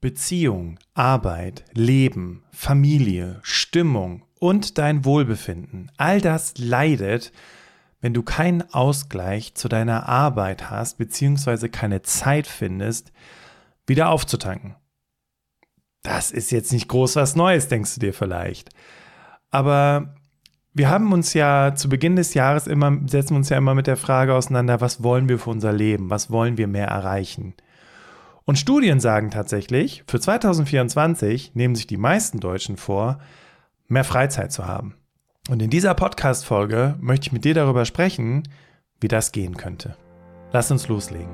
Beziehung, Arbeit, Leben, Familie, Stimmung und dein Wohlbefinden, all das leidet, wenn du keinen Ausgleich zu deiner Arbeit hast, beziehungsweise keine Zeit findest, wieder aufzutanken. Das ist jetzt nicht groß was Neues, denkst du dir vielleicht. Aber wir haben uns ja zu Beginn des Jahres immer, setzen uns ja immer mit der Frage auseinander, was wollen wir für unser Leben? Was wollen wir mehr erreichen? Und Studien sagen tatsächlich, für 2024 nehmen sich die meisten Deutschen vor, mehr Freizeit zu haben. Und in dieser Podcast-Folge möchte ich mit dir darüber sprechen, wie das gehen könnte. Lass uns loslegen.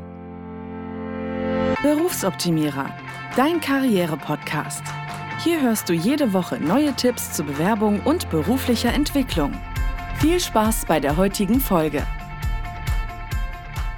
Berufsoptimierer, dein Karriere-Podcast. Hier hörst du jede Woche neue Tipps zur Bewerbung und beruflicher Entwicklung. Viel Spaß bei der heutigen Folge.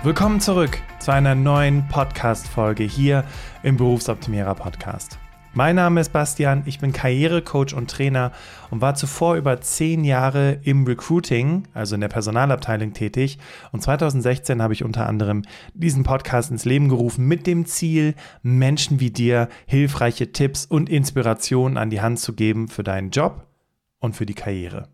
Willkommen zurück zu einer neuen Podcast-Folge hier im Berufsoptimierer Podcast. Mein Name ist Bastian, ich bin Karrierecoach und Trainer und war zuvor über zehn Jahre im Recruiting, also in der Personalabteilung tätig. Und 2016 habe ich unter anderem diesen Podcast ins Leben gerufen mit dem Ziel, Menschen wie dir hilfreiche Tipps und Inspirationen an die Hand zu geben für deinen Job und für die Karriere.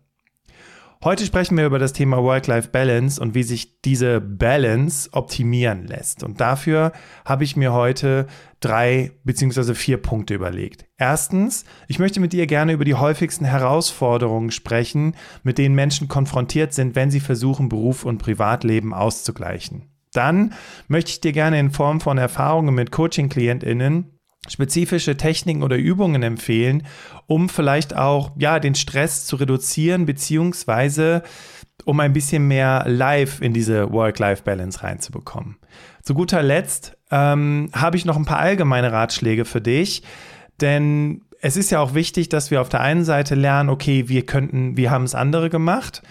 Heute sprechen wir über das Thema Work-Life-Balance und wie sich diese Balance optimieren lässt. Und dafür habe ich mir heute drei beziehungsweise vier Punkte überlegt. Erstens, ich möchte mit dir gerne über die häufigsten Herausforderungen sprechen, mit denen Menschen konfrontiert sind, wenn sie versuchen, Beruf und Privatleben auszugleichen. Dann möchte ich dir gerne in Form von Erfahrungen mit Coaching-KlientInnen spezifische Techniken oder Übungen empfehlen, um vielleicht auch ja den Stress zu reduzieren beziehungsweise um ein bisschen mehr Life in diese Work-Life-Balance reinzubekommen. Zu guter Letzt ähm, habe ich noch ein paar allgemeine Ratschläge für dich, denn es ist ja auch wichtig, dass wir auf der einen Seite lernen, okay, wir könnten, wir haben es andere gemacht,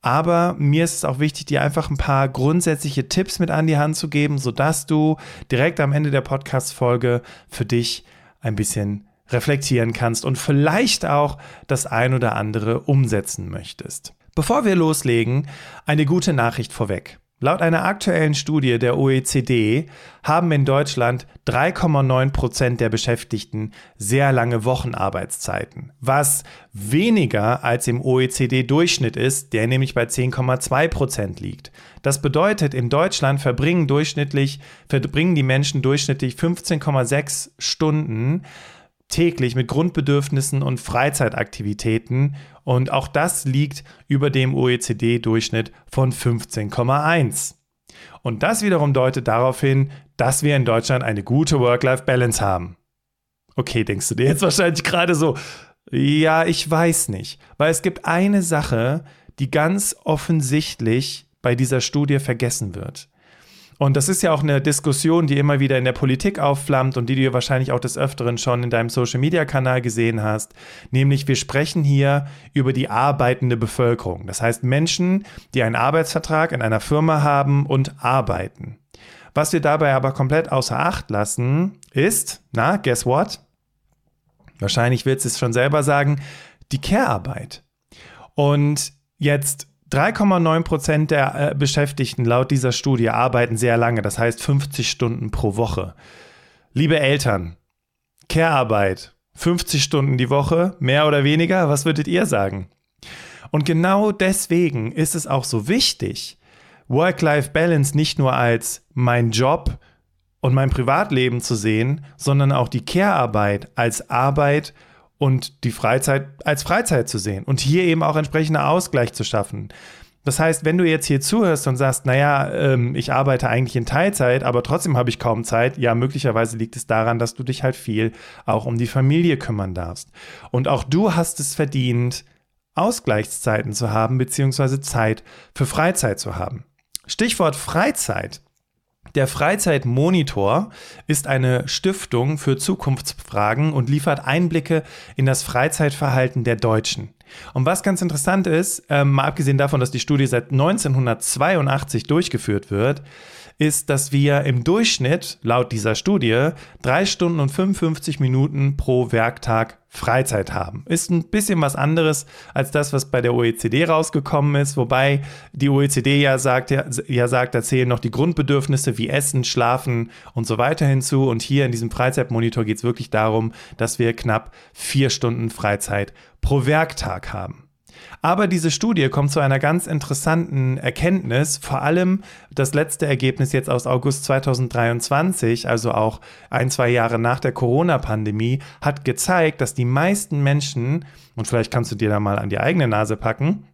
aber mir ist es auch wichtig, dir einfach ein paar grundsätzliche Tipps mit an die Hand zu geben, sodass du direkt am Ende der Podcast-Folge für dich ein bisschen reflektieren kannst und vielleicht auch das ein oder andere umsetzen möchtest. Bevor wir loslegen, eine gute Nachricht vorweg. Laut einer aktuellen Studie der OECD haben in Deutschland 3,9 Prozent der Beschäftigten sehr lange Wochenarbeitszeiten, was weniger als im OECD-Durchschnitt ist, der nämlich bei 10,2 Prozent liegt. Das bedeutet, in Deutschland verbringen durchschnittlich, verbringen die Menschen durchschnittlich 15,6 Stunden täglich mit Grundbedürfnissen und Freizeitaktivitäten und auch das liegt über dem OECD-Durchschnitt von 15,1. Und das wiederum deutet darauf hin, dass wir in Deutschland eine gute Work-Life-Balance haben. Okay, denkst du dir jetzt wahrscheinlich gerade so, ja, ich weiß nicht, weil es gibt eine Sache, die ganz offensichtlich bei dieser Studie vergessen wird. Und das ist ja auch eine Diskussion, die immer wieder in der Politik aufflammt und die du wahrscheinlich auch des Öfteren schon in deinem Social-Media-Kanal gesehen hast. Nämlich, wir sprechen hier über die arbeitende Bevölkerung. Das heißt Menschen, die einen Arbeitsvertrag in einer Firma haben und arbeiten. Was wir dabei aber komplett außer Acht lassen, ist, na, guess what? Wahrscheinlich wird es schon selber sagen, die Care-Arbeit. Und jetzt 3,9 Prozent der äh, Beschäftigten laut dieser Studie arbeiten sehr lange, das heißt 50 Stunden pro Woche. Liebe Eltern, Care-Arbeit, 50 Stunden die Woche, mehr oder weniger, was würdet ihr sagen? Und genau deswegen ist es auch so wichtig, Work-Life-Balance nicht nur als mein Job und mein Privatleben zu sehen, sondern auch die Care-Arbeit als Arbeit und die Freizeit als Freizeit zu sehen und hier eben auch entsprechender Ausgleich zu schaffen. Das heißt, wenn du jetzt hier zuhörst und sagst, naja, ähm, ich arbeite eigentlich in Teilzeit, aber trotzdem habe ich kaum Zeit, ja, möglicherweise liegt es daran, dass du dich halt viel auch um die Familie kümmern darfst. Und auch du hast es verdient, Ausgleichszeiten zu haben, beziehungsweise Zeit für Freizeit zu haben. Stichwort Freizeit. Der Freizeitmonitor ist eine Stiftung für Zukunftsfragen und liefert Einblicke in das Freizeitverhalten der Deutschen. Und was ganz interessant ist, ähm, mal abgesehen davon, dass die Studie seit 1982 durchgeführt wird, ist, dass wir im Durchschnitt laut dieser Studie drei Stunden und 55 Minuten pro Werktag Freizeit haben. Ist ein bisschen was anderes als das, was bei der OECD rausgekommen ist, wobei die OECD ja sagt, ja, ja sagt, da zählen noch die Grundbedürfnisse wie Essen, Schlafen und so weiter hinzu. Und hier in diesem Freizeitmonitor geht es wirklich darum, dass wir knapp vier Stunden Freizeit pro Werktag haben. Aber diese Studie kommt zu einer ganz interessanten Erkenntnis, vor allem das letzte Ergebnis jetzt aus August 2023, also auch ein, zwei Jahre nach der Corona-Pandemie, hat gezeigt, dass die meisten Menschen, und vielleicht kannst du dir da mal an die eigene Nase packen,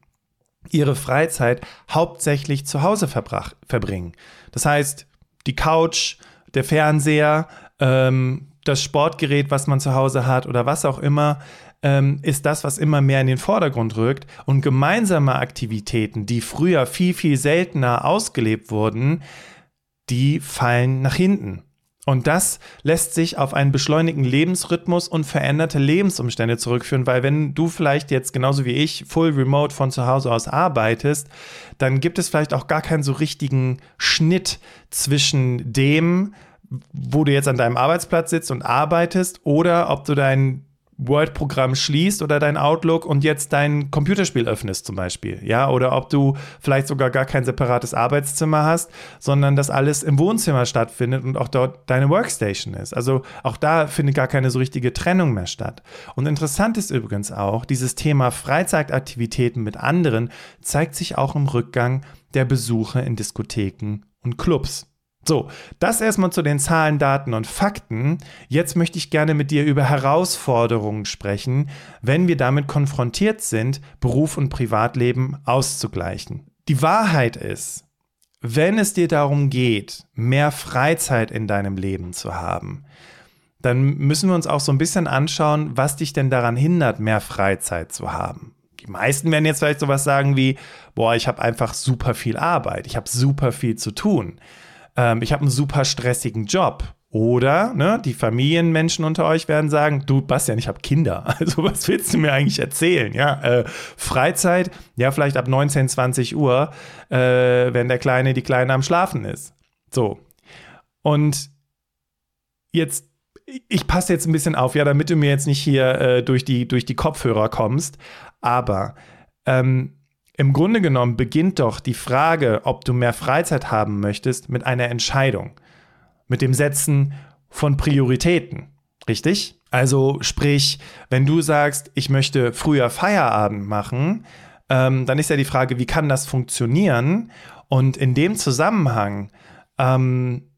ihre Freizeit hauptsächlich zu Hause verbringen. Das heißt, die Couch, der Fernseher, ähm, das Sportgerät, was man zu Hause hat oder was auch immer, ähm, ist das, was immer mehr in den Vordergrund rückt. Und gemeinsame Aktivitäten, die früher viel, viel seltener ausgelebt wurden, die fallen nach hinten. Und das lässt sich auf einen beschleunigten Lebensrhythmus und veränderte Lebensumstände zurückführen, weil wenn du vielleicht jetzt genauso wie ich full remote von zu Hause aus arbeitest, dann gibt es vielleicht auch gar keinen so richtigen Schnitt zwischen dem, wo du jetzt an deinem Arbeitsplatz sitzt und arbeitest oder ob du dein Word-Programm schließt oder dein Outlook und jetzt dein Computerspiel öffnest zum Beispiel, ja, oder ob du vielleicht sogar gar kein separates Arbeitszimmer hast, sondern das alles im Wohnzimmer stattfindet und auch dort deine Workstation ist. Also auch da findet gar keine so richtige Trennung mehr statt. Und interessant ist übrigens auch, dieses Thema Freizeitaktivitäten mit anderen zeigt sich auch im Rückgang der Besuche in Diskotheken und Clubs. So, das erstmal zu den Zahlen, Daten und Fakten. Jetzt möchte ich gerne mit dir über Herausforderungen sprechen, wenn wir damit konfrontiert sind, Beruf und Privatleben auszugleichen. Die Wahrheit ist, wenn es dir darum geht, mehr Freizeit in deinem Leben zu haben, dann müssen wir uns auch so ein bisschen anschauen, was dich denn daran hindert, mehr Freizeit zu haben. Die meisten werden jetzt vielleicht sowas sagen wie, boah, ich habe einfach super viel Arbeit, ich habe super viel zu tun ähm, ich habe einen super stressigen Job. Oder ne, die Familienmenschen unter euch werden sagen, du Bastian, ich habe Kinder. Also was willst du mir eigentlich erzählen? Ja, äh, Freizeit, ja vielleicht ab 19, 20 Uhr, äh, wenn der Kleine, die Kleine am Schlafen ist. So. Und jetzt, ich passe jetzt ein bisschen auf, ja, damit du mir jetzt nicht hier äh, durch, die, durch die Kopfhörer kommst. Aber ähm, im Grunde genommen beginnt doch die Frage, ob du mehr Freizeit haben möchtest, mit einer Entscheidung, mit dem Setzen von Prioritäten. Richtig? Also sprich, wenn du sagst, ich möchte früher Feierabend machen, ähm, dann ist ja die Frage, wie kann das funktionieren? Und in dem Zusammenhang ähm,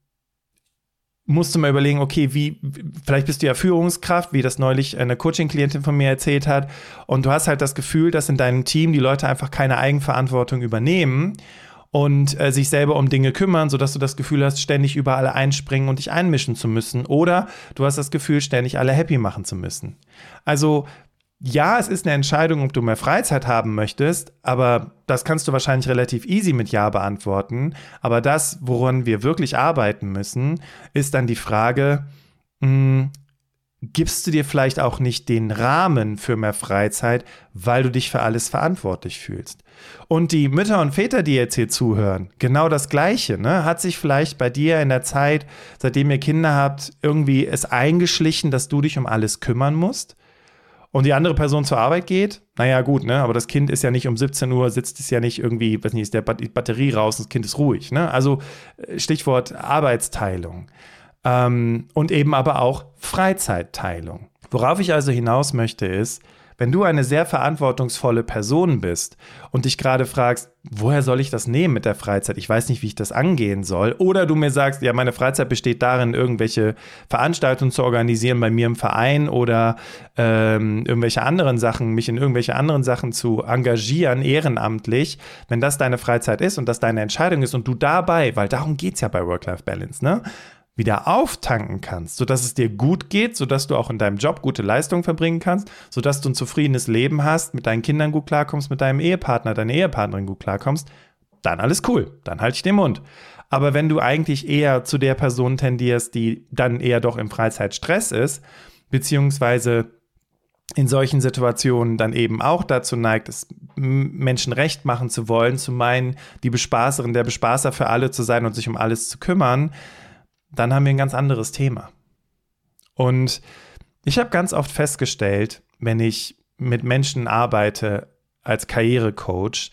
musst du mal überlegen, okay, wie, vielleicht bist du ja Führungskraft, wie das neulich eine Coaching-Klientin von mir erzählt hat, und du hast halt das Gefühl, dass in deinem Team die Leute einfach keine Eigenverantwortung übernehmen und äh, sich selber um Dinge kümmern, sodass du das Gefühl hast, ständig überall einspringen und dich einmischen zu müssen. Oder du hast das Gefühl, ständig alle happy machen zu müssen. Also ja, es ist eine Entscheidung, ob du mehr Freizeit haben möchtest, aber das kannst du wahrscheinlich relativ easy mit Ja beantworten. Aber das, woran wir wirklich arbeiten müssen, ist dann die Frage, mh, hm, gibst du dir vielleicht auch nicht den Rahmen für mehr Freizeit, weil du dich für alles verantwortlich fühlst. Und die Mütter und Väter, die jetzt hier zuhören, genau das Gleiche, ne? Hat sich vielleicht bei dir in der Zeit, seitdem ihr Kinder habt, irgendwie es eingeschlichen, dass du dich um alles kümmern musst? Und die andere Person zur Arbeit geht, naja, gut, ne? Aber das Kind ist ja nicht um 17 Uhr, sitzt es ja nicht irgendwie, weiß nicht, ist der Batterie raus und das Kind ist ruhig, ne? Also äh, Stichwort Arbeitsteilung. Ähm, und eben aber auch Freizeitteilung. Worauf ich also hinaus möchte, ist, wenn du eine sehr verantwortungsvolle Person bist und dich gerade fragst, woher soll ich das nehmen mit der Freizeit? Ich weiß nicht, wie ich das angehen soll. Oder du mir sagst, ja, meine Freizeit besteht darin, irgendwelche Veranstaltungen zu organisieren bei mir im Verein oder ähm, irgendwelche anderen Sachen, mich in irgendwelche anderen Sachen zu engagieren, ehrenamtlich. Wenn das deine Freizeit ist und das deine Entscheidung ist und du dabei, weil darum geht es ja bei Work-Life-Balance, ne? Wieder auftanken kannst, sodass es dir gut geht, sodass du auch in deinem Job gute Leistung verbringen kannst, sodass du ein zufriedenes Leben hast, mit deinen Kindern gut klarkommst, mit deinem Ehepartner, deiner Ehepartnerin gut klarkommst, dann alles cool, dann halte ich den Mund. Aber wenn du eigentlich eher zu der Person tendierst, die dann eher doch im Freizeitstress ist, beziehungsweise in solchen Situationen dann eben auch dazu neigt, es Menschen recht machen zu wollen, zu meinen, die Bespaßerin, der Bespaßer für alle zu sein und sich um alles zu kümmern, dann haben wir ein ganz anderes Thema. Und Ich habe ganz oft festgestellt, wenn ich mit Menschen arbeite als Karrierecoach,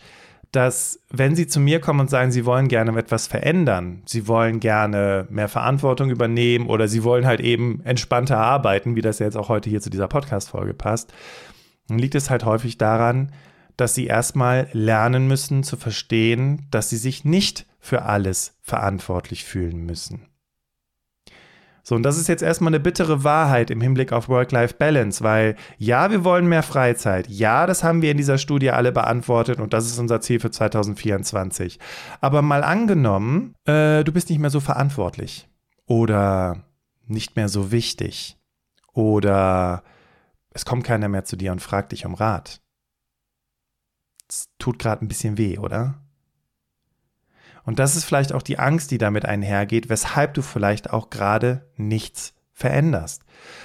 dass wenn sie zu mir kommen und sagen, sie wollen gerne etwas verändern, sie wollen gerne mehr Verantwortung übernehmen oder sie wollen halt eben entspannter arbeiten, wie das jetzt auch heute hier zu dieser Podcast-Folge passt, dann liegt es halt häufig daran, dass sie erstmal lernen müssen zu verstehen, dass sie sich nicht für alles verantwortlich fühlen müssen. So, und das ist jetzt erstmal eine bittere Wahrheit im Hinblick auf Work-Life-Balance, weil ja, wir wollen mehr Freizeit. Ja, das haben wir in dieser Studie alle beantwortet und das ist unser Ziel für 2024. Aber mal angenommen, äh, du bist nicht mehr so verantwortlich oder nicht mehr so wichtig oder es kommt keiner mehr zu dir und fragt dich um Rat. Es tut gerade ein bisschen weh, oder? Und das ist vielleicht auch die Angst, die damit einhergeht, weshalb du vielleicht auch gerade nichts veränderst.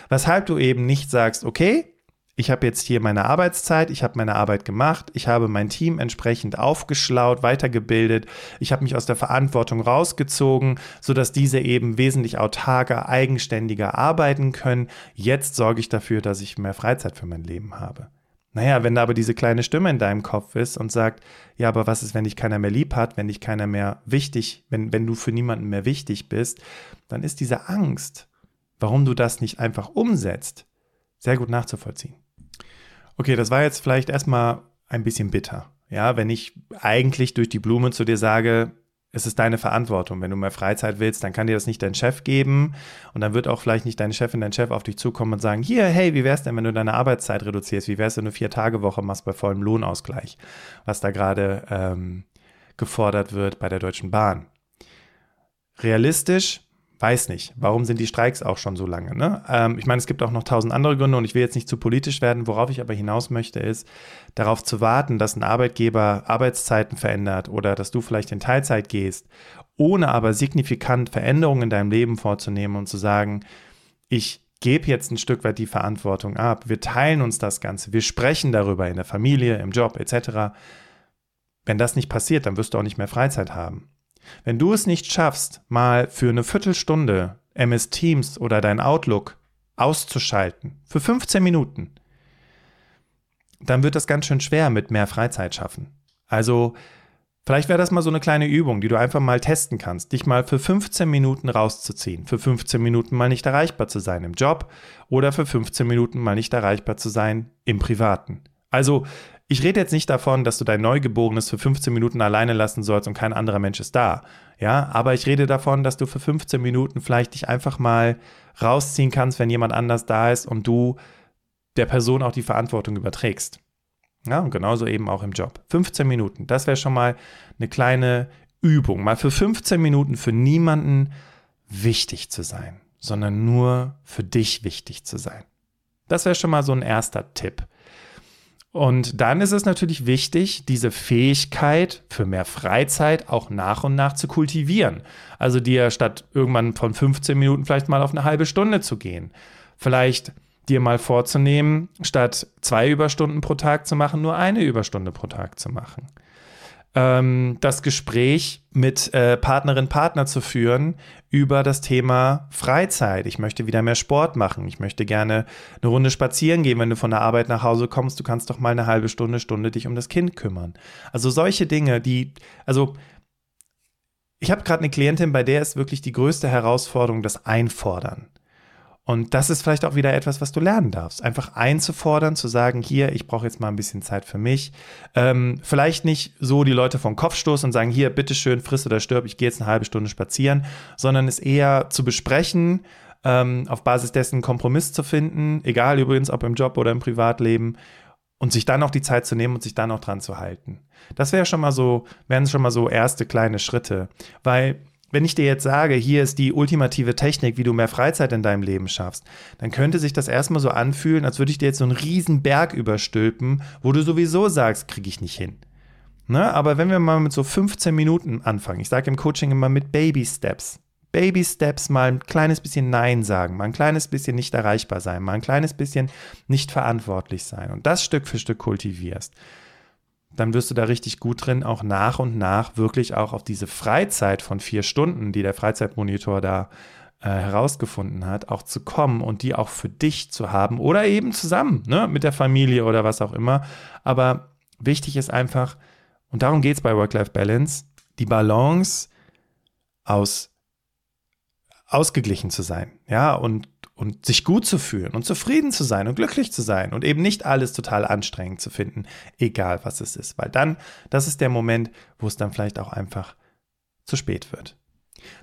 Weshalb du eben nicht sagst, okay, ich habe jetzt hier meine Arbeitszeit, ich habe meine Arbeit gemacht, ich habe mein Team entsprechend aufgeschlaut, weitergebildet, ich habe mich aus der Verantwortung rausgezogen, sodass diese eben wesentlich autarker, eigenständiger arbeiten können. Jetzt sorge ich dafür, dass ich mehr Freizeit für mein Leben habe. Naja, wenn da aber diese kleine Stimme in deinem Kopf ist und sagt, ja, aber was ist, wenn dich keiner mehr lieb hat, wenn dich keiner mehr wichtig, wenn, wenn du für niemanden mehr wichtig bist, dann ist diese Angst, warum du das nicht einfach umsetzt, sehr gut nachzuvollziehen. Okay, das war jetzt vielleicht erstmal ein bisschen bitter. Ja, wenn ich eigentlich durch die Blume zu dir sage, es ist deine Verantwortung. Wenn du mehr Freizeit willst, dann kann dir das nicht dein Chef geben. Und dann wird auch vielleicht nicht deine Chefin, dein Chef auf dich zukommen und sagen, hier, hey, wie wär's denn, wenn du deine Arbeitszeit reduzierst? Wie wär's, wenn du vier Tage Woche machst bei vollem Lohnausgleich? Was da gerade ähm, gefordert wird bei der Deutschen Bahn. Realistisch weiß nicht, warum sind die Streiks auch schon so lange? Ne? Ähm, ich meine, es gibt auch noch tausend andere Gründe und ich will jetzt nicht zu politisch werden. Worauf ich aber hinaus möchte, ist darauf zu warten, dass ein Arbeitgeber Arbeitszeiten verändert oder dass du vielleicht in Teilzeit gehst, ohne aber signifikant Veränderungen in deinem Leben vorzunehmen und zu sagen, ich gebe jetzt ein Stück weit die Verantwortung ab. Wir teilen uns das Ganze. Wir sprechen darüber in der Familie, im Job etc. Wenn das nicht passiert, dann wirst du auch nicht mehr Freizeit haben. Wenn du es nicht schaffst, mal für eine Viertelstunde MS Teams oder dein Outlook auszuschalten, für 15 Minuten, dann wird das ganz schön schwer mit mehr Freizeit schaffen. Also vielleicht wäre das mal so eine kleine Übung, die du einfach mal testen kannst, dich mal für 15 Minuten rauszuziehen, für 15 Minuten mal nicht erreichbar zu sein im Job oder für 15 Minuten mal nicht erreichbar zu sein im Privaten. Also ich rede jetzt nicht davon, dass du dein Neugeborenes für 15 Minuten alleine lassen sollst und kein anderer Mensch ist da. Ja, aber ich rede davon, dass du für 15 Minuten vielleicht dich einfach mal rausziehen kannst, wenn jemand anders da ist und du der Person auch die Verantwortung überträgst. Ja, und genauso eben auch im Job. 15 Minuten, das wäre schon mal eine kleine Übung. Mal für 15 Minuten für niemanden wichtig zu sein, sondern nur für dich wichtig zu sein. Das wäre schon mal so ein erster Tipp. Und dann ist es natürlich wichtig, diese Fähigkeit für mehr Freizeit auch nach und nach zu kultivieren. Also dir statt irgendwann von 15 Minuten vielleicht mal auf eine halbe Stunde zu gehen. Vielleicht dir mal vorzunehmen, statt zwei Überstunden pro Tag zu machen, nur eine Überstunde pro Tag zu machen ähm, das Gespräch mit äh, Partnerin, Partner zu führen über das Thema Freizeit. Ich möchte wieder mehr Sport machen. Ich möchte gerne eine Runde spazieren gehen, wenn du von der Arbeit nach Hause kommst. Du kannst doch mal eine halbe Stunde, Stunde dich um das Kind kümmern. Also solche Dinge, die, also ich habe gerade eine Klientin, bei der ist wirklich die größte Herausforderung das Einfordern. Und das ist vielleicht auch wieder etwas, was du lernen darfst. Einfach einzufordern, zu sagen, hier, ich brauche jetzt mal ein bisschen Zeit für mich. Ähm, vielleicht nicht so die Leute vom Kopf stoßen und sagen, hier, bitteschön, friss oder stirb, ich gehe jetzt eine halbe Stunde spazieren, sondern es eher zu besprechen, ähm, auf Basis dessen einen Kompromiss zu finden, egal übrigens, ob im Job oder im Privatleben, und sich dann auch die Zeit zu nehmen und sich dann auch dran zu halten. Das wäre schon mal so, wären schon mal so erste kleine Schritte, weil wenn ich dir jetzt sage, hier ist die ultimative Technik, wie du mehr Freizeit in deinem Leben schaffst, dann könnte sich das erstmal so anfühlen, als würde ich dir jetzt so einen riesen Berg überstülpen, wo du sowieso sagst, kriege ich nicht hin. Ne? Aber wenn wir mal mit so 15 Minuten anfangen, ich sage im Coaching immer mit Baby Steps. Baby Steps mal ein kleines bisschen Nein sagen, mal ein kleines bisschen nicht erreichbar sein, mal ein kleines bisschen nicht verantwortlich sein und das Stück für Stück kultivierst dann wirst du da richtig gut drin, auch nach und nach wirklich auch auf diese Freizeit von vier Stunden, die der Freizeitmonitor da äh, herausgefunden hat, auch zu kommen und die auch für dich zu haben oder eben zusammen, ne, mit der Familie oder was auch immer. Aber wichtig ist einfach, und darum geht es bei Work-Life-Balance, die Balance aus ausgeglichen zu sein, ja, und, und sich gut zu fühlen und zufrieden zu sein und glücklich zu sein und eben nicht alles total anstrengend zu finden, egal was es ist, weil dann, das ist der Moment, wo es dann vielleicht auch einfach zu spät wird.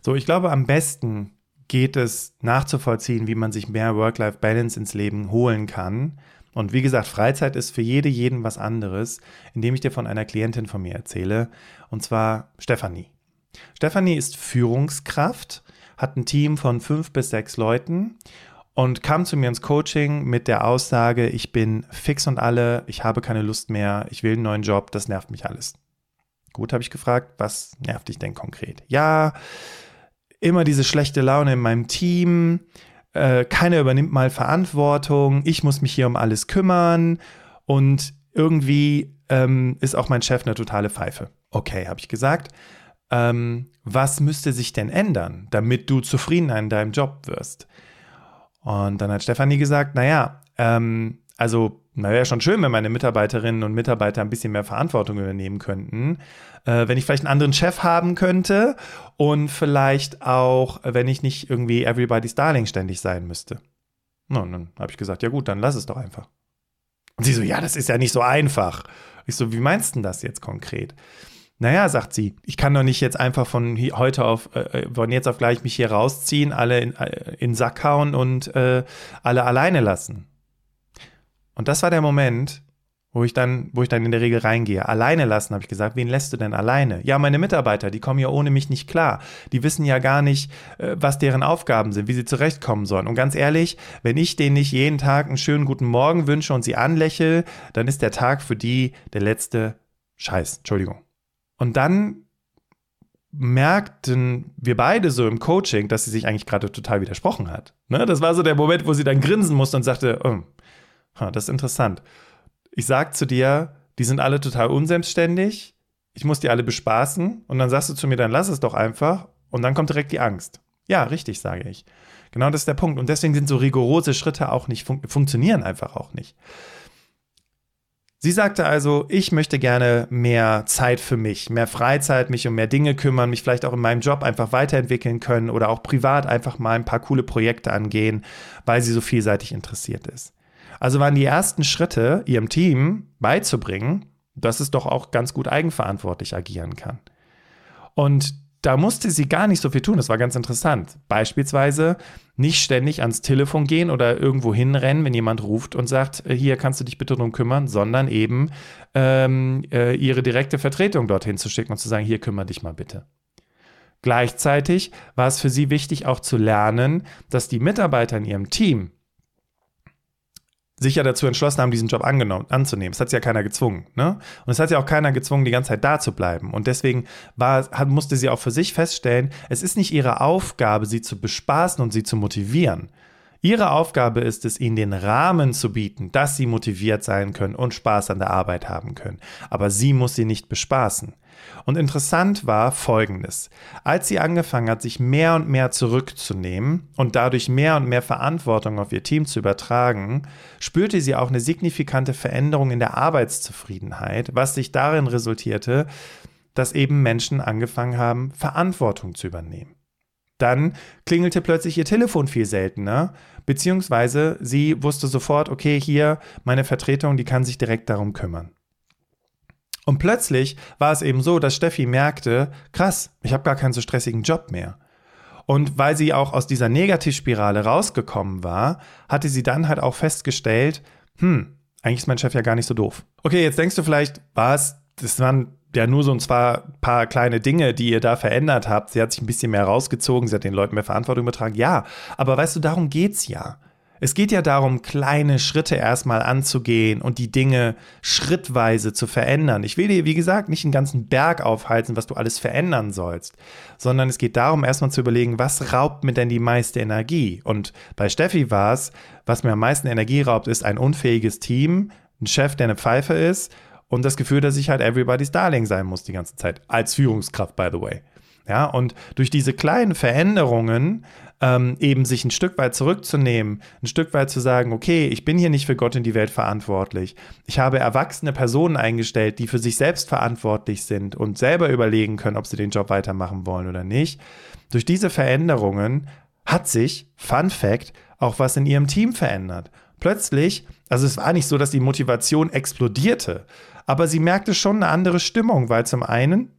So, ich glaube, am besten geht es nachzuvollziehen, wie man sich mehr Work-Life-Balance ins Leben holen kann. Und wie gesagt, Freizeit ist für jede, jeden was anderes, indem ich dir von einer Klientin von mir erzähle, und zwar Stefanie. Stefanie ist Führungskraft, hat ein Team von fünf bis sechs Leuten und kam zu mir ins Coaching mit der Aussage, ich bin fix und alle, ich habe keine Lust mehr, ich will einen neuen Job, das nervt mich alles. Gut, habe ich gefragt, was nervt dich denn konkret? Ja, immer diese schlechte Laune in meinem Team, äh, keiner übernimmt mal Verantwortung, ich muss mich hier um alles kümmern und irgendwie ähm, ist auch mein Chef eine totale Pfeife. Okay, habe ich gesagt. Ähm, was müsste sich denn ändern, damit du zufrieden in deinem Job wirst? Und dann hat Stefanie gesagt, naja, ähm, also na, wäre schon schön, wenn meine Mitarbeiterinnen und Mitarbeiter ein bisschen mehr Verantwortung übernehmen könnten. Äh, wenn ich vielleicht einen anderen Chef haben könnte und vielleicht auch, wenn ich nicht irgendwie Everybody's Darling ständig sein müsste. Na, und dann habe ich gesagt, ja gut, dann lass es doch einfach. Und sie so, ja, das ist ja nicht so einfach. Ich so, wie meinst du das jetzt konkret? Naja, sagt sie, ich kann doch nicht jetzt einfach von heute auf, äh, äh, von jetzt auf gleich mich hier rausziehen, alle in, äh, in Sack hauen und äh, alle alleine lassen. Und das war der Moment, wo ich dann, wo ich dann in der Regel reingehe. Alleine lassen, habe ich gesagt. Wen lässt du denn alleine? Ja, meine Mitarbeiter, die kommen ja ohne mich nicht klar. Die wissen ja gar nicht, äh, was deren Aufgaben sind, wie sie zurechtkommen sollen. Und ganz ehrlich, wenn ich denen nicht jeden Tag einen schönen guten Morgen wünsche und sie anlächle, dann ist der Tag für die der letzte Scheiß. Entschuldigung. Und dann merkten wir beide so im Coaching, dass sie sich eigentlich gerade total widersprochen hat. Ne? Das war so der Moment, wo sie dann grinsen musste und sagte, oh, das ist interessant. Ich sag zu dir, die sind alle total unselbstständig, ich muss die alle bespaßen und dann sagst du zu mir, dann lass es doch einfach und dann kommt direkt die Angst. Ja, richtig, sage ich. Genau das ist der Punkt. Und deswegen sind so rigorose Schritte auch nicht, fun funktionieren einfach auch nicht. Sie sagte also, ich möchte gerne mehr Zeit für mich, mehr Freizeit, mich um mehr Dinge kümmern, mich vielleicht auch in meinem Job einfach weiterentwickeln können oder auch privat einfach mal ein paar coole Projekte angehen, weil sie so vielseitig interessiert ist. Also waren die ersten Schritte, ihrem Team beizubringen, dass es doch auch ganz gut eigenverantwortlich agieren kann. Und da musste sie gar nicht so viel tun. Das war ganz interessant. Beispielsweise nicht ständig ans Telefon gehen oder irgendwo hinrennen, wenn jemand ruft und sagt, äh, hier kannst du dich bitte drum kümmern, sondern eben ähm, äh, ihre direkte Vertretung dorthin zu schicken und zu sagen, hier kümmere dich mal bitte. Gleichzeitig war es für sie wichtig auch zu lernen, dass die Mitarbeiter in ihrem Team sich ja dazu entschlossen haben, diesen Job angenommen, anzunehmen. Es hat ja keiner gezwungen. Ne? Und es hat ja auch keiner gezwungen, die ganze Zeit da zu bleiben. Und deswegen war, hat, musste sie auch für sich feststellen, es ist nicht ihre Aufgabe, sie zu bespaßen und sie zu motivieren. Ihre Aufgabe ist es, ihnen den Rahmen zu bieten, dass sie motiviert sein können und Spaß an der Arbeit haben können. Aber sie muss sie nicht bespaßen. Und interessant war Folgendes. Als sie angefangen hat, sich mehr und mehr zurückzunehmen und dadurch mehr und mehr Verantwortung auf ihr Team zu übertragen, spürte sie auch eine signifikante Veränderung in der Arbeitszufriedenheit, was sich darin resultierte, dass eben Menschen angefangen haben, Verantwortung zu übernehmen. Dann klingelte plötzlich ihr Telefon viel seltener, beziehungsweise sie wusste sofort, okay, hier meine Vertretung, die kann sich direkt darum kümmern. Und plötzlich war es eben so, dass Steffi merkte, krass, ich habe gar keinen so stressigen Job mehr. Und weil sie auch aus dieser Negativspirale rausgekommen war, hatte sie dann halt auch festgestellt, hm, eigentlich ist mein Chef ja gar nicht so doof. Okay, jetzt denkst du vielleicht, was, das waren ja nur so ein paar kleine Dinge, die ihr da verändert habt. Sie hat sich ein bisschen mehr rausgezogen, sie hat den Leuten mehr Verantwortung übertragen. Ja, aber weißt du, darum geht's ja. Es geht ja darum, kleine Schritte erstmal anzugehen und die Dinge schrittweise zu verändern. Ich will dir, wie gesagt, nicht einen ganzen Berg aufhalten, was du alles verändern sollst, sondern es geht darum, erstmal zu überlegen, was raubt mir denn die meiste Energie? Und bei Steffi war es, was mir am meisten Energie raubt, ist ein unfähiges Team, ein Chef, der eine Pfeife ist und das Gefühl, dass ich halt everybody's Darling sein muss die ganze Zeit. Als Führungskraft, by the way. Ja, und durch diese kleinen Veränderungen ähm, eben sich ein Stück weit zurückzunehmen, ein Stück weit zu sagen, okay, ich bin hier nicht für Gott in die Welt verantwortlich. Ich habe erwachsene Personen eingestellt, die für sich selbst verantwortlich sind und selber überlegen können, ob sie den Job weitermachen wollen oder nicht. Durch diese Veränderungen hat sich, Fun Fact, auch was in ihrem Team verändert. Plötzlich, also es war nicht so, dass die Motivation explodierte, aber sie merkte schon eine andere Stimmung, weil zum einen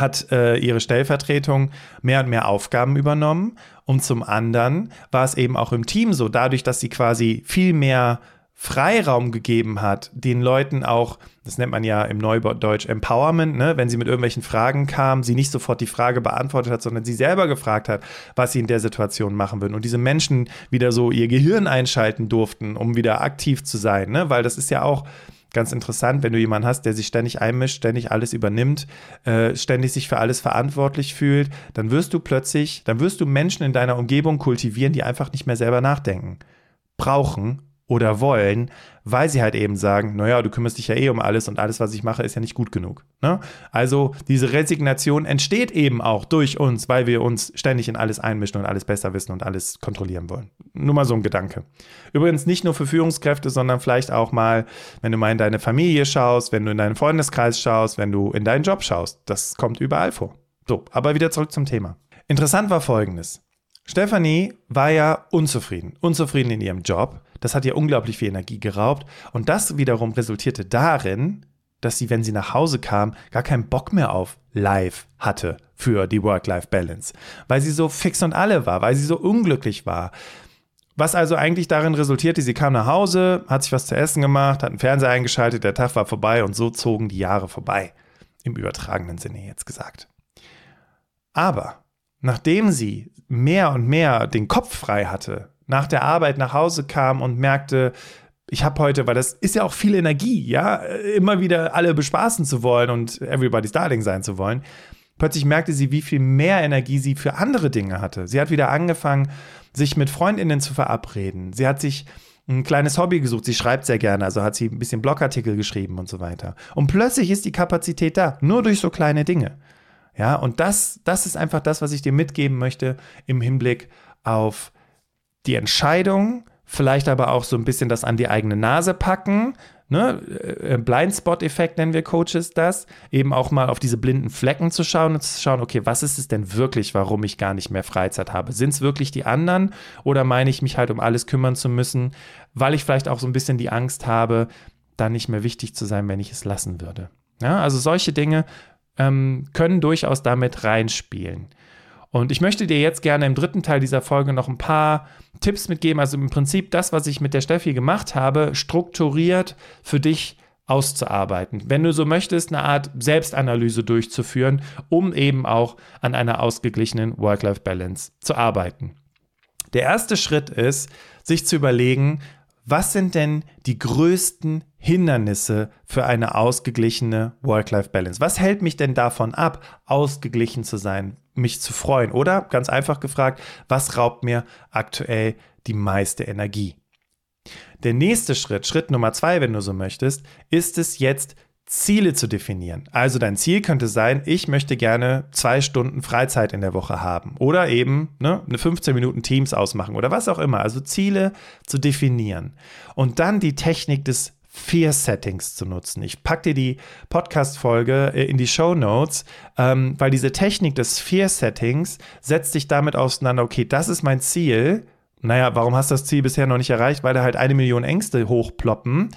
hat äh, ihre Stellvertretung mehr und mehr Aufgaben übernommen und zum anderen war es eben auch im Team so, dadurch, dass sie quasi viel mehr Freiraum gegeben hat, den Leuten auch, das nennt man ja im Neudeutsch Empowerment, ne, wenn sie mit irgendwelchen Fragen kamen, sie nicht sofort die Frage beantwortet hat, sondern sie selber gefragt hat, was sie in der Situation machen würden. Und diese Menschen wieder so ihr Gehirn einschalten durften, um wieder aktiv zu sein, ne? weil das ist ja auch ganz interessant, wenn du jemanden hast, der sich ständig einmischt, ständig alles übernimmt, äh, ständig sich für alles verantwortlich fühlt, dann wirst du plötzlich, dann wirst du Menschen in deiner Umgebung kultivieren, die einfach nicht mehr selber nachdenken. Brauchen oder wollen, weil sie halt eben sagen, naja, du kümmerst dich ja eh um alles und alles, was ich mache, ist ja nicht gut genug. Ne? Also diese Resignation entsteht eben auch durch uns, weil wir uns ständig in alles einmischen und alles besser wissen und alles kontrollieren wollen. Nur mal so ein Gedanke. Übrigens nicht nur für Führungskräfte, sondern vielleicht auch mal, wenn du mal in deine Familie schaust, wenn du in deinen Freundeskreis schaust, wenn du in deinen Job schaust. Das kommt überall vor. So, aber wieder zurück zum Thema. Interessant war Folgendes. Stephanie war ja unzufrieden, unzufrieden in ihrem Job. Das hat ihr unglaublich viel Energie geraubt. Und das wiederum resultierte darin, dass sie, wenn sie nach Hause kam, gar keinen Bock mehr auf Live hatte für die Work-Life-Balance. Weil sie so fix und alle war, weil sie so unglücklich war. Was also eigentlich darin resultierte, sie kam nach Hause, hat sich was zu essen gemacht, hat einen Fernseher eingeschaltet, der Tag war vorbei und so zogen die Jahre vorbei. Im übertragenen Sinne jetzt gesagt. Aber nachdem sie mehr und mehr den Kopf frei hatte, nach der Arbeit nach Hause kam und merkte, ich habe heute, weil das ist ja auch viel Energie, ja, immer wieder alle bespaßen zu wollen und everybody's darling sein zu wollen. Plötzlich merkte sie, wie viel mehr Energie sie für andere Dinge hatte. Sie hat wieder angefangen, sich mit Freundinnen zu verabreden. Sie hat sich ein kleines Hobby gesucht. Sie schreibt sehr gerne, also hat sie ein bisschen Blogartikel geschrieben und so weiter. Und plötzlich ist die Kapazität da, nur durch so kleine Dinge. Ja, und das, das ist einfach das, was ich dir mitgeben möchte im Hinblick auf die Entscheidung, vielleicht aber auch so ein bisschen das an die eigene Nase packen. Ne? Äh, äh, Blindspot-Effekt nennen wir Coaches das, eben auch mal auf diese blinden Flecken zu schauen und zu schauen, okay, was ist es denn wirklich, warum ich gar nicht mehr Freizeit habe? Sind es wirklich die anderen oder meine ich mich halt um alles kümmern zu müssen, weil ich vielleicht auch so ein bisschen die Angst habe, da nicht mehr wichtig zu sein, wenn ich es lassen würde? Ja, also solche Dinge ähm, können durchaus damit reinspielen. Und ich möchte dir jetzt gerne im dritten Teil dieser Folge noch ein paar Tipps mitgeben. Also im Prinzip das, was ich mit der Steffi gemacht habe, strukturiert für dich auszuarbeiten. Wenn du so möchtest, eine Art Selbstanalyse durchzuführen, um eben auch an einer ausgeglichenen Work-Life-Balance zu arbeiten. Der erste Schritt ist, sich zu überlegen, was sind denn die größten Hindernisse für eine ausgeglichene Work-Life-Balance? Was hält mich denn davon ab, ausgeglichen zu sein, mich zu freuen? Oder ganz einfach gefragt, was raubt mir aktuell die meiste Energie? Der nächste Schritt, Schritt Nummer zwei, wenn du so möchtest, ist es jetzt Ziele zu definieren. Also dein Ziel könnte sein, ich möchte gerne zwei Stunden Freizeit in der Woche haben oder eben ne, eine 15 Minuten Teams ausmachen oder was auch immer. Also Ziele zu definieren und dann die Technik des Fear Settings zu nutzen. Ich packe dir die Podcast-Folge äh, in die Show Notes, ähm, weil diese Technik des Fear Settings setzt sich damit auseinander, okay, das ist mein Ziel. Naja, warum hast du das Ziel bisher noch nicht erreicht? Weil da halt eine Million Ängste hochploppen.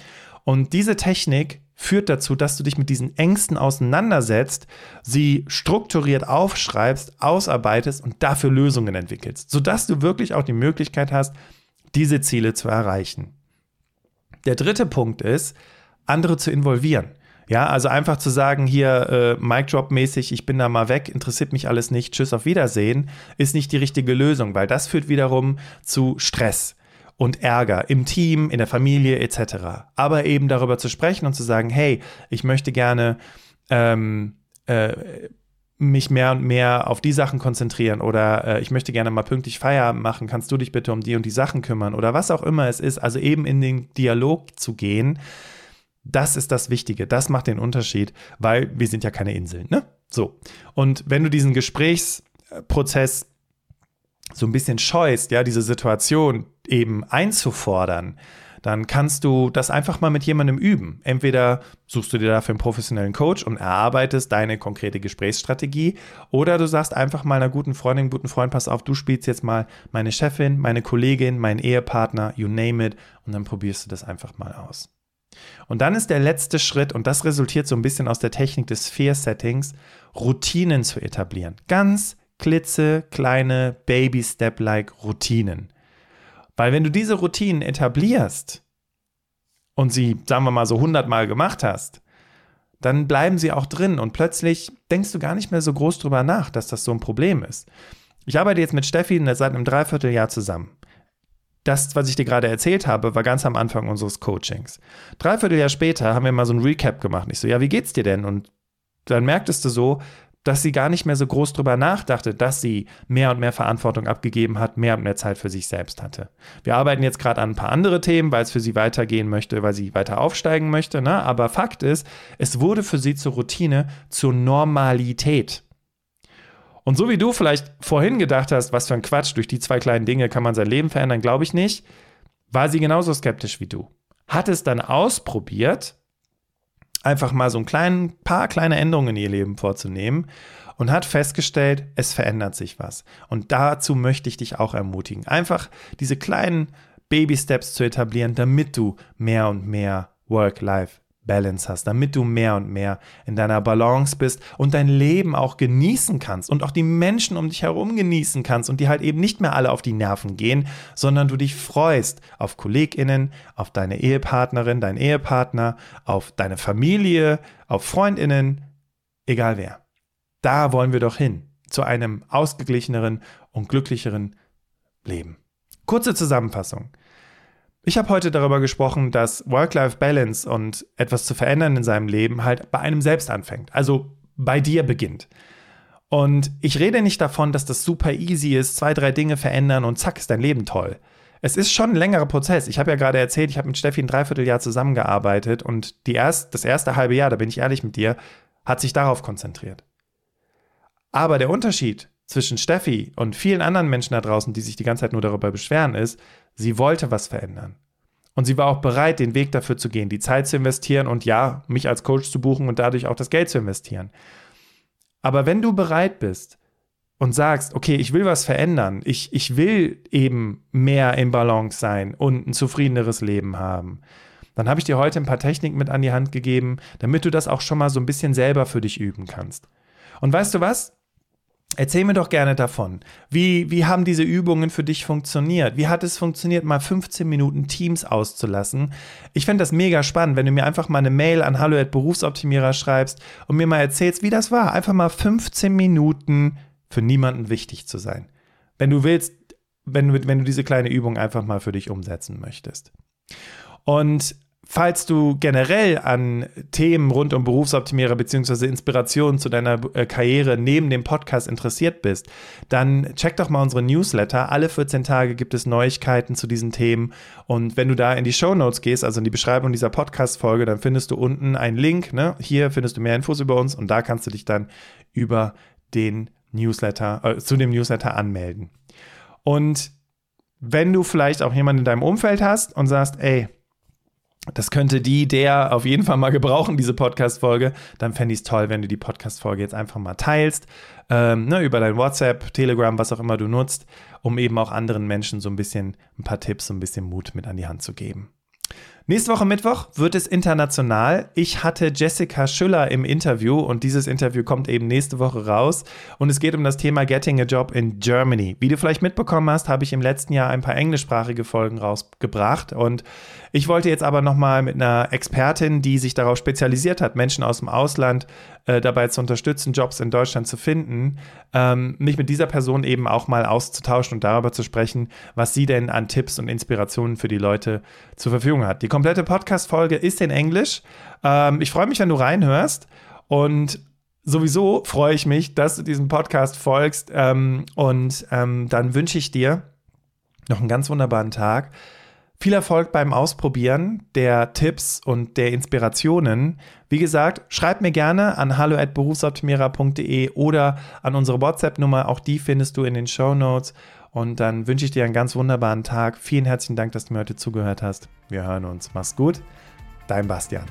Und diese Technik führt dazu, dass du dich mit diesen Ängsten auseinandersetzt, sie strukturiert aufschreibst, ausarbeitest und dafür Lösungen entwickelst, sodass du wirklich auch die Möglichkeit hast, diese Ziele zu erreichen. Der dritte Punkt ist, andere zu involvieren. Ja, also einfach zu sagen, hier äh, Mic Drop mäßig, ich bin da mal weg, interessiert mich alles nicht, tschüss, auf Wiedersehen, ist nicht die richtige Lösung, weil das führt wiederum zu Stress und Ärger im Team, in der Familie etc. Aber eben darüber zu sprechen und zu sagen, hey, ich möchte gerne ähm, äh, mich mehr und mehr auf die Sachen konzentrieren oder äh, ich möchte gerne mal pünktlich Feierabend machen, kannst du dich bitte um die und die Sachen kümmern oder was auch immer es ist, also eben in den Dialog zu gehen, das ist das Wichtige, das macht den Unterschied, weil wir sind ja keine Inseln, ne? So. Und wenn du diesen Gesprächsprozess so ein bisschen scheust, ja, diese Situation eben einzufordern, dann kannst du das einfach mal mit jemandem üben. Entweder suchst du dir dafür einen professionellen Coach und erarbeitest deine konkrete Gesprächsstrategie oder du sagst einfach mal einer guten Freundin, guten Freund, pass auf, du spielst jetzt mal meine Chefin, meine Kollegin, meinen Ehepartner, you name it und dann probierst du das einfach mal aus. Und dann ist der letzte Schritt, und das resultiert so ein bisschen aus der Technik des Fear-Settings, Routinen zu etablieren. Ganz klitzekleine Baby-Step-like Routinen. Weil wenn du diese Routinen etablierst und sie, sagen wir mal, so 100 Mal gemacht hast, dann bleiben sie auch drin und plötzlich denkst du gar nicht mehr so groß drüber nach, dass das so ein Problem ist. Ich arbeite jetzt mit Steffi seit einem Dreivierteljahr zusammen. Das, was ich dir gerade erzählt habe, war ganz am Anfang unseres Coachings. Dreivierteljahr später haben wir mal so ein Recap gemacht. Ich so, ja, wie geht's dir denn? Und dann merktest du so, dass sie gar nicht mehr so groß drüber nachdachte, dass sie mehr und mehr Verantwortung abgegeben hat, mehr und mehr Zeit für sich selbst hatte. Wir arbeiten jetzt gerade an ein paar andere Themen, weil es für sie weitergehen möchte, weil sie weiter aufsteigen möchte. Ne? Aber Fakt ist, es wurde für sie zur Routine, zur Normalität. Und so wie du vielleicht vorhin gedacht hast, was für ein Quatsch, durch die zwei kleinen Dinge kann man sein Leben verändern, glaube ich nicht, war sie genauso skeptisch wie du. Hat es dann ausprobiert einfach mal so ein klein, paar kleine Änderungen in ihr Leben vorzunehmen und hat festgestellt, es verändert sich was. Und dazu möchte ich dich auch ermutigen. Einfach diese kleinen Baby-Steps zu etablieren, damit du mehr und mehr Work-Life Balance hast, damit du mehr und mehr in deiner Balance bist und dein Leben auch genießen kannst und auch die Menschen um dich herum genießen kannst und die halt eben nicht mehr alle auf die Nerven gehen, sondern du dich freust auf KollegInnen, auf deine Ehepartnerin, deinen Ehepartner, auf deine Familie, auf FreundInnen, egal wer. Da wollen wir doch hin, zu einem ausgeglicheneren und glücklicheren Leben. Kurze Zusammenfassung. Ich habe heute darüber gesprochen, dass Work-Life-Balance und etwas zu verändern in seinem Leben halt bei einem selbst anfängt, also bei dir beginnt. Und ich rede nicht davon, dass das super easy ist, zwei, drei Dinge verändern und zack ist dein Leben toll. Es ist schon ein längerer Prozess. Ich habe ja gerade erzählt, ich habe mit Steffi ein Dreivierteljahr zusammengearbeitet und die erst, das erste halbe Jahr, da bin ich ehrlich mit dir, hat sich darauf konzentriert. Aber der Unterschied zwischen Steffi und vielen anderen Menschen da draußen, die sich die ganze Zeit nur darüber beschweren, ist, Sie wollte was verändern. Und sie war auch bereit, den Weg dafür zu gehen, die Zeit zu investieren und ja, mich als Coach zu buchen und dadurch auch das Geld zu investieren. Aber wenn du bereit bist und sagst, okay, ich will was verändern, ich, ich will eben mehr in Balance sein und ein zufriedeneres Leben haben, dann habe ich dir heute ein paar Techniken mit an die Hand gegeben, damit du das auch schon mal so ein bisschen selber für dich üben kannst. Und weißt du was? Erzähl mir doch gerne davon. Wie, wie haben diese Übungen für dich funktioniert? Wie hat es funktioniert, mal 15 Minuten Teams auszulassen? Ich fände das mega spannend, wenn du mir einfach mal eine Mail an hallo@berufsoptimierer schreibst und mir mal erzählst, wie das war. Einfach mal 15 Minuten für niemanden wichtig zu sein. Wenn du willst, wenn, wenn du diese kleine Übung einfach mal für dich umsetzen möchtest. Und Falls du generell an Themen rund um Berufsoptimierer bzw. Inspirationen zu deiner äh, Karriere neben dem Podcast interessiert bist, dann check doch mal unsere Newsletter. Alle 14 Tage gibt es Neuigkeiten zu diesen Themen. Und wenn du da in die Show Notes gehst, also in die Beschreibung dieser Podcast-Folge, dann findest du unten einen Link. Ne? Hier findest du mehr Infos über uns und da kannst du dich dann über den Newsletter, äh, zu dem Newsletter anmelden. Und wenn du vielleicht auch jemanden in deinem Umfeld hast und sagst, ey, das könnte die, der auf jeden Fall mal gebrauchen, diese Podcast-Folge. Dann fände ich es toll, wenn du die Podcast-Folge jetzt einfach mal teilst. Ähm, ne, über dein WhatsApp, Telegram, was auch immer du nutzt, um eben auch anderen Menschen so ein bisschen ein paar Tipps, so ein bisschen Mut mit an die Hand zu geben. Nächste Woche Mittwoch wird es international. Ich hatte Jessica Schüller im Interview und dieses Interview kommt eben nächste Woche raus. Und es geht um das Thema Getting a Job in Germany. Wie du vielleicht mitbekommen hast, habe ich im letzten Jahr ein paar englischsprachige Folgen rausgebracht. Und ich wollte jetzt aber nochmal mit einer Expertin, die sich darauf spezialisiert hat, Menschen aus dem Ausland äh, dabei zu unterstützen, Jobs in Deutschland zu finden, ähm, mich mit dieser Person eben auch mal auszutauschen und darüber zu sprechen, was sie denn an Tipps und Inspirationen für die Leute zur Verfügung hat. Die komplette Podcast-Folge ist in Englisch. Ähm, ich freue mich, wenn du reinhörst und sowieso freue ich mich, dass du diesem Podcast folgst ähm, und ähm, dann wünsche ich dir noch einen ganz wunderbaren Tag. Viel Erfolg beim Ausprobieren der Tipps und der Inspirationen. Wie gesagt, schreib mir gerne an hallo@berufsoptimierer.de oder an unsere WhatsApp-Nummer. Auch die findest du in den Show Notes. Und dann wünsche ich dir einen ganz wunderbaren Tag. Vielen herzlichen Dank, dass du mir heute zugehört hast. Wir hören uns. Mach's gut. Dein Bastian.